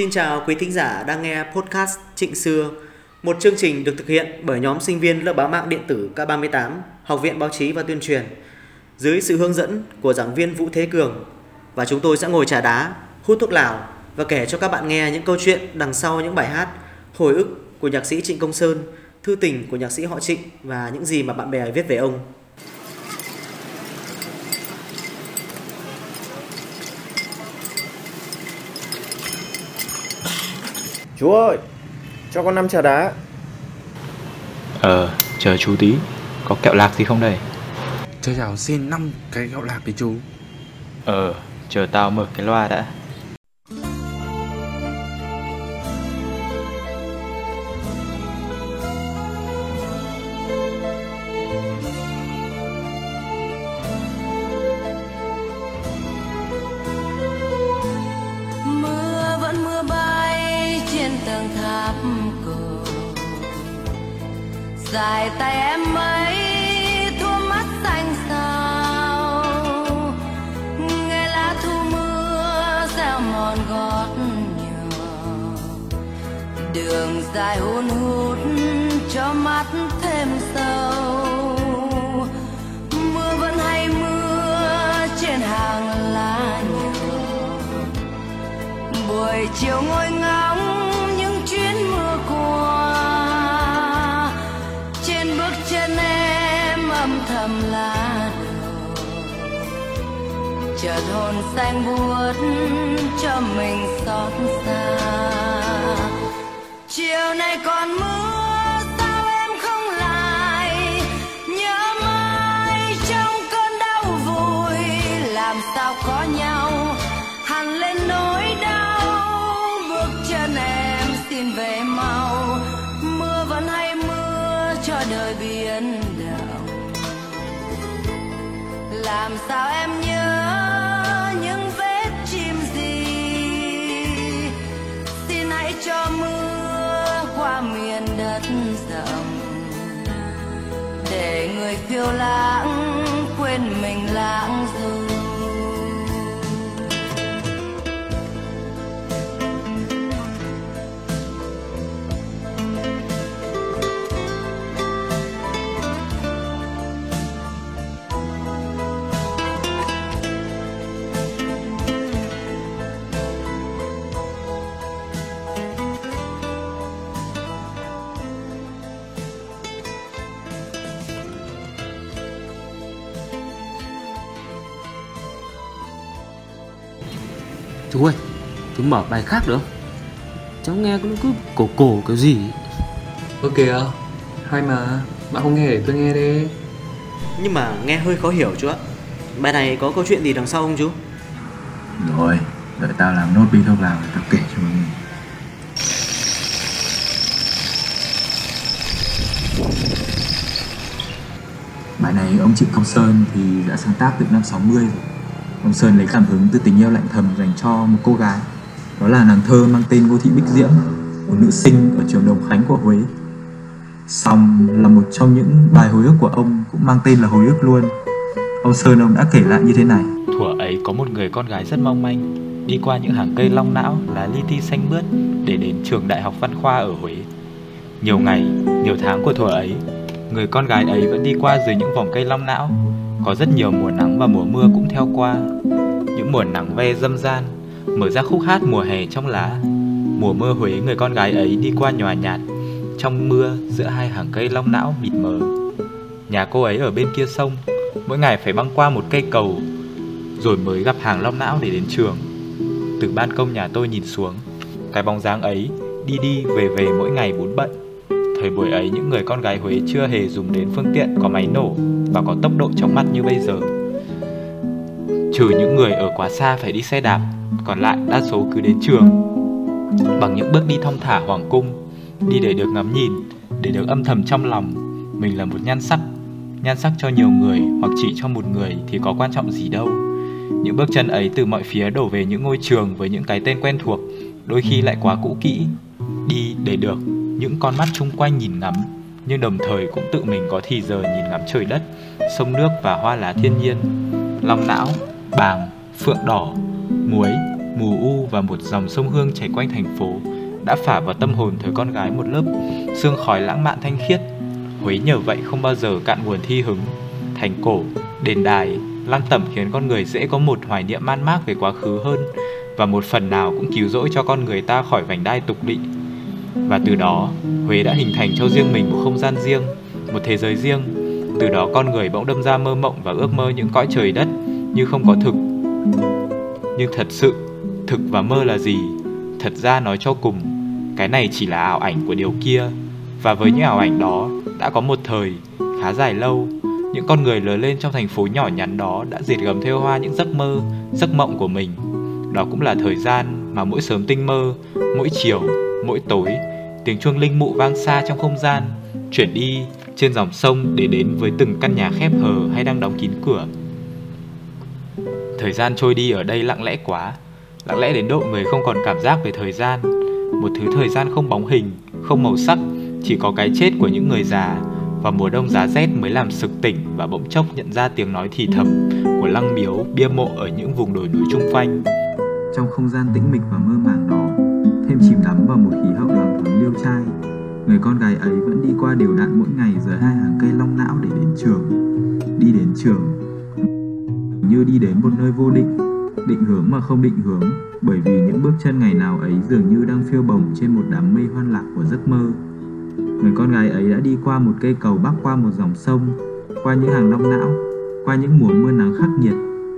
Xin chào quý thính giả đang nghe podcast Trịnh Xưa, một chương trình được thực hiện bởi nhóm sinh viên lớp báo mạng điện tử K38, Học viện Báo chí và Tuyên truyền, dưới sự hướng dẫn của giảng viên Vũ Thế Cường. Và chúng tôi sẽ ngồi trà đá, hút thuốc lào và kể cho các bạn nghe những câu chuyện đằng sau những bài hát, hồi ức của nhạc sĩ Trịnh Công Sơn, thư tình của nhạc sĩ họ Trịnh và những gì mà bạn bè viết về ông. Chú ơi, cho con năm trà đá. Ờ, chờ chú tí Có kẹo lạc gì không đây? Cho cháu xin 5 cái gạo lạc đi chú Ờ, chờ tao mở cái loa đã dài tay em ấy thua mắt xanh sao nghe lá thu mưa gieo mòn gót nhỏ đường dài hun hút cho mắt thêm sâu. Mưa vẫn hay mưa trên hàng lá nhỏ buổi chiều ngồi chợt hồn xanh buốt cho mình xót xa. Chiều nay còn mưa, sao em không lại? Nhớ mãi trong cơn đau vùi làm sao có nhau? Hằn lên nỗi đau, bước chân em xin về mau. Mưa vẫn hay mưa cho đời biến động làm sao em nhớ chiều lãng quên mình lãng Chú ơi, chú mở bài khác được không? Cháu nghe nó cứ cổ cổ kiểu gì. Ơ kìa, hay mà, bạn không nghe để tôi nghe đi Nhưng mà nghe hơi khó hiểu chú ạ. Bài này có câu chuyện gì đằng sau không chú? Rồi, đợi tao làm nốt bi thuốc lào rồi tao kể cho mày nghe. Bài này ông Trịnh Công Sơn thì đã sáng tác từ năm 60 rồi. Ông Sơn lấy cảm hứng từ tình yêu lạnh thầm dành cho một cô gái. Đó là nàng thơ mang tên Ngô Thị Bích Diễm, một nữ sinh ở trường Đồng Khánh của Huế. Song là một trong những bài hồi ức của ông cũng mang tên là hồi ức luôn. Ông Sơn ông đã kể lại như thế này. Thuở ấy có một người con gái rất mong manh Đi qua những hàng cây long não lá li ti xanh mướt Để đến trường đại học văn khoa ở Huế Nhiều ngày, nhiều tháng của thuở ấy Người con gái ấy vẫn đi qua dưới những vòng cây long não có rất nhiều mùa nắng và mùa mưa cũng theo qua. Những mùa nắng ve dâm gian, Mở ra khúc hát mùa hè trong lá. Mùa mưa Huế, người con gái ấy đi qua nhòa nhạt Trong mưa giữa hai hàng cây long não mịt mờ. Nhà cô ấy ở bên kia sông, Mỗi ngày phải băng qua một cây cầu, Rồi mới gặp hàng long não để đến trường. Từ ban công nhà tôi nhìn xuống, Cái bóng dáng ấy đi đi về về mỗi ngày bốn bận. Thời buổi ấy, những người con gái Huế chưa hề dùng đến phương tiện có máy nổ Và có tốc độ chóng mặt như bây giờ. Trừ những người ở quá xa phải đi xe đạp, Còn lại đa số cứ đến trường. Bằng những bước đi thong thả hoàng cung, Đi để được ngắm nhìn, Để được âm thầm trong lòng, Mình là một nhan sắc. Nhan sắc cho nhiều người hoặc chỉ cho một người thì có quan trọng gì đâu. Những bước chân ấy từ mọi phía đổ về những ngôi trường với những cái tên quen thuộc, Đôi khi lại quá cũ kỹ, Đi để được những con mắt chung quanh nhìn ngắm Nhưng đồng thời cũng tự mình có thì giờ nhìn ngắm trời đất Sông nước và hoa lá thiên nhiên Long não, bàng, phượng đỏ, muối, mù u và một dòng sông Hương chảy quanh thành phố đã phả vào tâm hồn thời con gái một lớp sương khói lãng mạn thanh khiết. Huế nhờ vậy không bao giờ cạn nguồn thi hứng. Thành cổ, đền đài, lan tẩm khiến con người dễ có một hoài niệm man mác về quá khứ hơn và một phần nào cũng cứu rỗi cho con người ta khỏi vành đai tục lỵ. Và từ đó, Huế đã hình thành cho riêng mình một không gian riêng, một thế giới riêng. Từ đó con người bỗng đâm ra mơ mộng và ước mơ những cõi trời đất như không có thực. Nhưng thật sự, thực và mơ là gì? Thật ra nói cho cùng, cái này chỉ là ảo ảnh của điều kia. Và với những ảo ảnh đó, đã có một thời, khá dài lâu, những con người lớn lên trong thành phố nhỏ nhắn đó đã diệt gầm theo hoa những giấc mơ, giấc mộng của mình. Đó cũng là thời gian mà mỗi sớm tinh mơ, mỗi chiều, mỗi tối, tiếng chuông linh mụ vang xa trong không gian, chuyển đi trên dòng sông để đến với từng căn nhà khép hờ hay đang đóng kín cửa. Thời gian trôi đi ở đây lặng lẽ quá, lặng lẽ đến độ người không còn cảm giác về thời gian. Một thứ thời gian không bóng hình, không màu sắc, chỉ có cái chết của những người già và mùa đông giá rét mới làm sực tỉnh và bỗng chốc nhận ra tiếng nói thì thầm của lăng miếu, bia mộ ở những vùng đồi núi chung quanh. Trong không gian tĩnh mịch và mơ màng chìm đắm vào một khí hậu đoàn thoáng liêu trai, người con gái ấy vẫn đi qua đều đặn mỗi ngày dưới hai hàng cây long não để đến trường. Đi đến trường, như đi đến một nơi vô định, định hướng mà không định hướng, bởi vì những bước chân ngày nào ấy dường như đang phiêu bồng trên một đám mây hoan lạc của giấc mơ. Người con gái ấy đã đi qua một cây cầu bắc qua một dòng sông, qua những hàng long não, qua những mùa mưa nắng khắc nghiệt,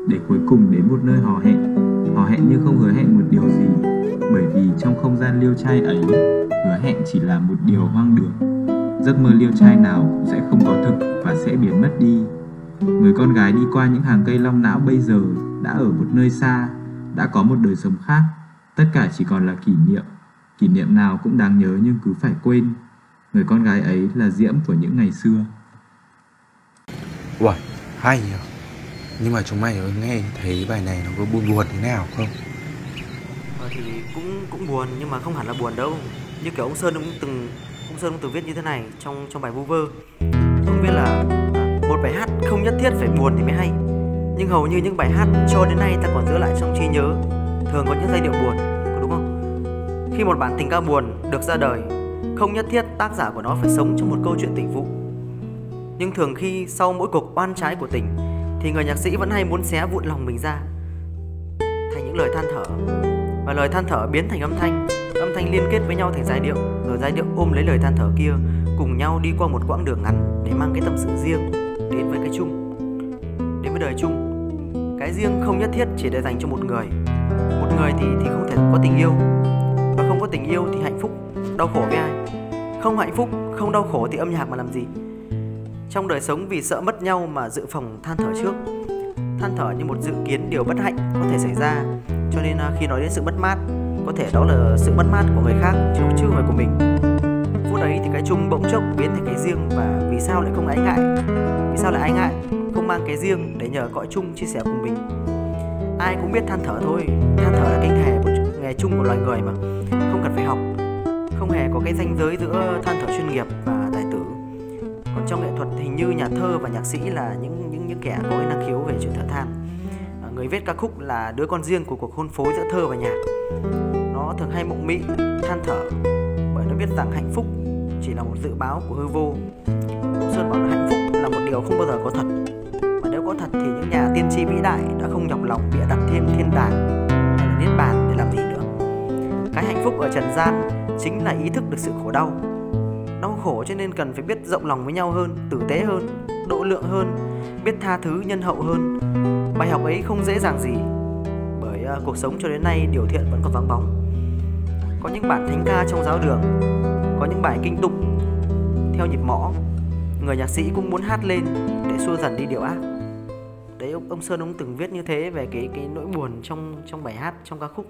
để cuối cùng đến một nơi hò hẹn. Hò hẹn nhưng không hứa hẹn một điều gì, bởi vì trong không gian liêu trai ấy, hứa hẹn chỉ là một điều hoang đường. Giấc mơ liêu trai nào cũng sẽ không có thực và sẽ biến mất đi. Người con gái đi qua những hàng cây long não bây giờ đã ở một nơi xa, đã có một đời sống khác. Tất cả chỉ còn là kỷ niệm. Kỷ niệm nào cũng đáng nhớ nhưng cứ phải quên. Người con gái ấy là diễm của những ngày xưa. Uầy, hay nhỉ Nhưng mà chúng mày có nghe thấy bài này nó có buồn buồn thế nào không? Thì cũng cũng buồn, nhưng mà không hẳn là buồn đâu. Như kiểu ông Sơn cũng từng, ông Sơn cũng từng viết như thế này trong trong bài vu vơ. Ông viết là à, một bài hát không nhất thiết phải buồn thì mới hay. Nhưng hầu như những bài hát cho đến nay ta còn giữ lại trong trí nhớ. Thường có những giai điệu buồn, có đúng không? Khi một bản tình ca buồn được ra đời, không nhất thiết tác giả của nó phải sống trong một câu chuyện tình vụ nhưng thường khi sau mỗi cuộc oan trái của tình, thì người nhạc sĩ vẫn hay muốn xé vụn lòng mình ra. Thành những lời than thở và lời than thở biến thành âm thanh. Âm thanh liên kết với nhau thành giai điệu. Rồi giai điệu ôm lấy lời than thở kia, cùng nhau đi qua một quãng đường ngắn để mang cái tâm sự riêng đến với cái chung. Đến với đời chung. Cái riêng không nhất thiết chỉ để dành cho một người. Một người thì thì không thể có tình yêu. Và không có tình yêu thì hạnh phúc, đau khổ với ai? Không hạnh phúc, không đau khổ thì âm nhạc mà làm gì? Trong đời sống vì sợ mất nhau mà dự phòng than thở trước than thở như một dự kiến điều bất hạnh có thể xảy ra. Cho nên à, khi nói đến sự mất mát, có thể đó là sự mất mát của người khác, chứ chứ không phải của mình. Phút ấy thì cái chung bỗng chốc biến thành cái riêng và vì sao lại không ái ngại? Vì sao lại ái ngại? Không mang cái riêng để nhờ cõi chung chia sẻ cùng mình. Ai cũng biết than thở thôi. Than thở là cái nghề của nghề chung của loài người mà. Không cần phải học. Không hề có cái ranh giới giữa than thở chuyên nghiệp và tài tử. Còn trong nghệ thuật hình như nhà thơ và nhạc sĩ là những những những kẻ có cái năng khiếu về chuyện thở than. À, người viết ca khúc là đứa con riêng của cuộc hôn phối giữa thơ và nhạc. Nó thường hay mộng mị, than thở, bởi nó biết rằng hạnh phúc chỉ là một dự báo của hư vô. Ông Sơn bảo là hạnh phúc là một điều không bao giờ có thật. Mà nếu có thật thì những nhà tiên tri vĩ đại đã không nhọc lòng bịa đặt thêm thiên đàng hay là niết bàn để làm gì nữa. Cái hạnh phúc ở trần gian chính là ý thức được sự khổ đau. Đau khổ cho nên cần phải biết rộng lòng với nhau hơn, tử tế hơn, độ lượng hơn biết tha thứ nhân hậu hơn. Bài học ấy không dễ dàng gì bởi uh, cuộc sống cho đến nay điều thiện vẫn còn vắng bóng. Có những bản thánh ca trong giáo đường có những bài kinh tụng theo nhịp mõ người nhạc sĩ cũng muốn hát lên để xua dần đi điều ác. Đấy ông, ông sơn ông từng viết như thế về cái cái nỗi buồn trong trong bài hát trong ca khúc.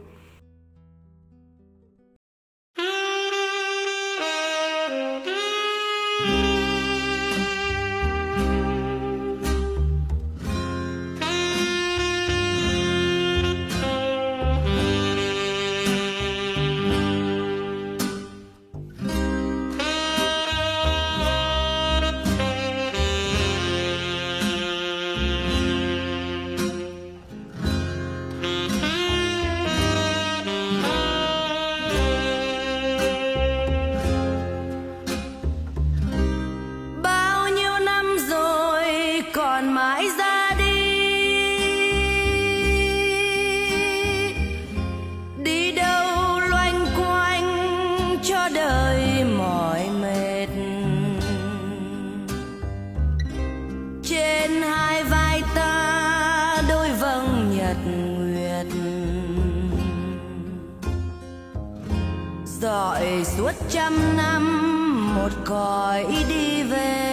Một cõi đi về.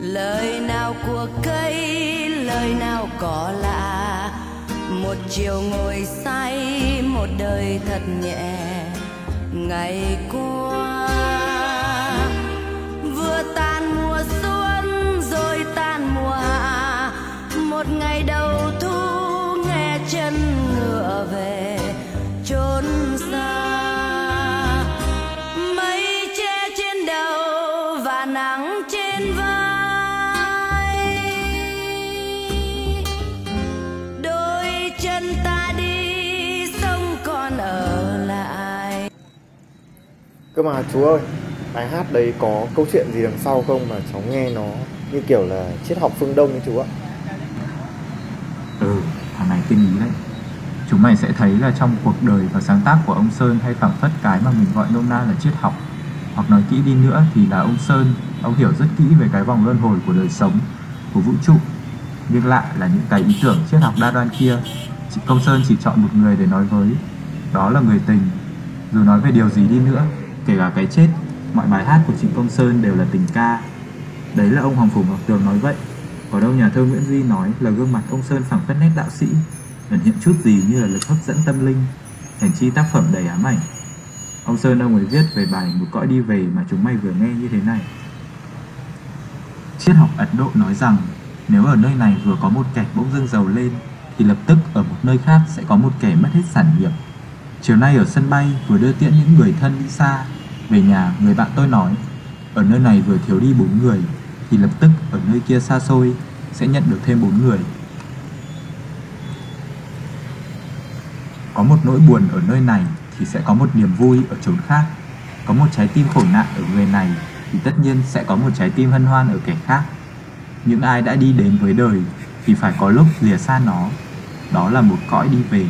Lời nào của cây, lời nào có lạ, một chiều ngồi say, một đời thật nhẹ. Ngày qua, vừa tan mùa xuân, rồi tan mùa hạ. Một ngày đầu thu, nghe chân ngựa về. Cơ mà chú ơi, bài hát đấy có câu chuyện gì đằng sau không mà cháu nghe nó như kiểu là triết học phương Đông ấy chú ạ? Ừ, thằng này tinh ý đấy. Chúng mày sẽ thấy là trong cuộc đời và sáng tác của ông Sơn hay phảng phất cái mà mình gọi nôm na là triết học. Hoặc nói kỹ đi nữa thì là ông Sơn, ông hiểu rất kỹ về cái vòng luân hồi của đời sống, của vũ trụ. Nhưng lại là những cái ý tưởng triết học đa đoan kia, ông Công Sơn chỉ chọn một người để nói với, đó là người tình. Dù nói về điều gì đi nữa, kể cả cái chết, mọi bài hát của Trịnh Công Sơn đều là tình ca. Đấy là ông Hoàng Phủ Ngọc Tường nói vậy. Có đâu nhà thơ Nguyễn Duy nói là gương mặt ông Sơn phẳng phất nét đạo sĩ, ẩn hiện chút gì như là lực hấp dẫn tâm linh, thành chi tác phẩm đầy ám ảnh. Ông Sơn ông ấy viết về bài Một cõi đi về mà chúng mày vừa nghe như thế này. Triết học Ấn Độ nói rằng nếu ở nơi này vừa có một kẻ bỗng dưng giàu lên thì lập tức ở một nơi khác sẽ có một kẻ mất hết sản nghiệp. Chiều nay ở sân bay vừa đưa tiễn những người thân đi xa về nhà người bạn tôi nói ở nơi này vừa thiếu đi bốn người thì lập tức ở nơi kia xa xôi sẽ nhận được thêm bốn người. Có một nỗi buồn ở nơi này thì sẽ có một niềm vui ở chốn khác. Có một trái tim khổ nạn ở người này thì tất nhiên sẽ có một trái tim hân hoan ở kẻ khác. Những ai đã đi đến với đời thì phải có lúc lìa xa nó. Đó là một cõi đi về.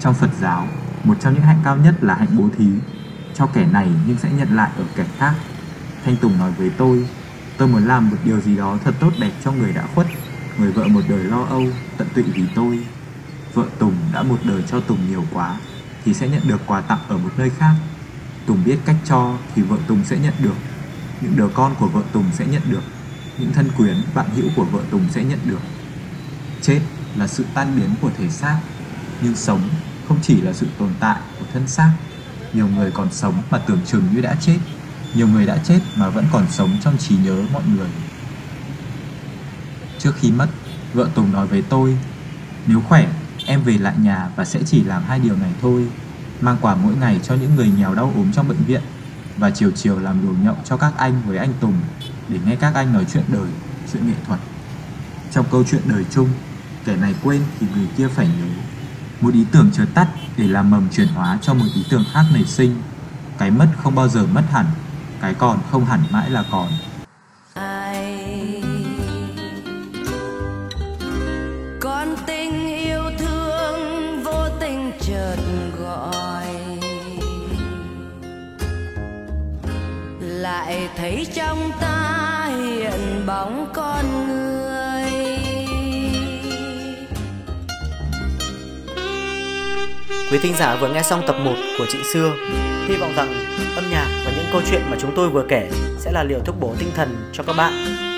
Trong Phật giáo, một trong những hạnh cao nhất là hạnh bố thí. Cho kẻ này nhưng sẽ nhận lại ở kẻ khác. Thanh Tùng nói với tôi, tôi muốn làm một điều gì đó thật tốt đẹp cho người đã khuất. Người vợ một đời lo âu, tận tụy vì tôi. Vợ Tùng đã một đời cho Tùng nhiều quá, thì sẽ nhận được quà tặng ở một nơi khác. Tùng biết cách cho thì vợ Tùng sẽ nhận được. Những đứa con của vợ Tùng sẽ nhận được. Những thân quyến, bạn hữu của vợ Tùng sẽ nhận được. Chết là sự tan biến của thể xác, nhưng sống không chỉ là sự tồn tại của thân xác. Nhiều người còn sống mà tưởng chừng như đã chết, nhiều người đã chết mà vẫn còn sống trong trí nhớ mọi người. Trước khi mất, vợ Tùng nói với tôi, nếu khỏe, em về lại nhà và sẽ chỉ làm hai điều này thôi. Mang quà mỗi ngày cho những người nghèo đau ốm trong bệnh viện và chiều chiều làm đồ nhậu cho các anh với anh Tùng để nghe các anh nói chuyện đời, chuyện nghệ thuật. Trong câu chuyện đời chung, kẻ này quên thì người kia phải nhớ. Một ý tưởng chợt tắt để làm mầm chuyển hóa cho một ý tưởng khác nảy sinh. Cái mất không bao giờ mất hẳn, cái còn không hẳn mãi là còn. con tình yêu thương vô tình chợt gọi lại thấy trong ta hiện bóng con Quý thính giả vừa nghe xong tập 1 của Trịnh Xưa. Hy vọng rằng âm nhạc và những câu chuyện mà chúng tôi vừa kể sẽ là liều thuốc bổ tinh thần cho các bạn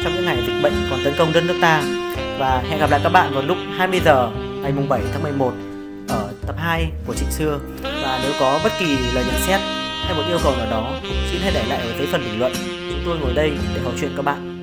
trong những ngày dịch bệnh còn tấn công đất nước ta. Và hẹn gặp lại các bạn vào lúc 20 giờ ngày mùng 7 tháng 11 ở tập 2 của Trịnh Xưa. Và nếu có bất kỳ lời nhận xét hay một yêu cầu nào đó, xin hãy để lại ở dưới phần bình luận. Chúng tôi ngồi đây để hỗ chuyện các bạn.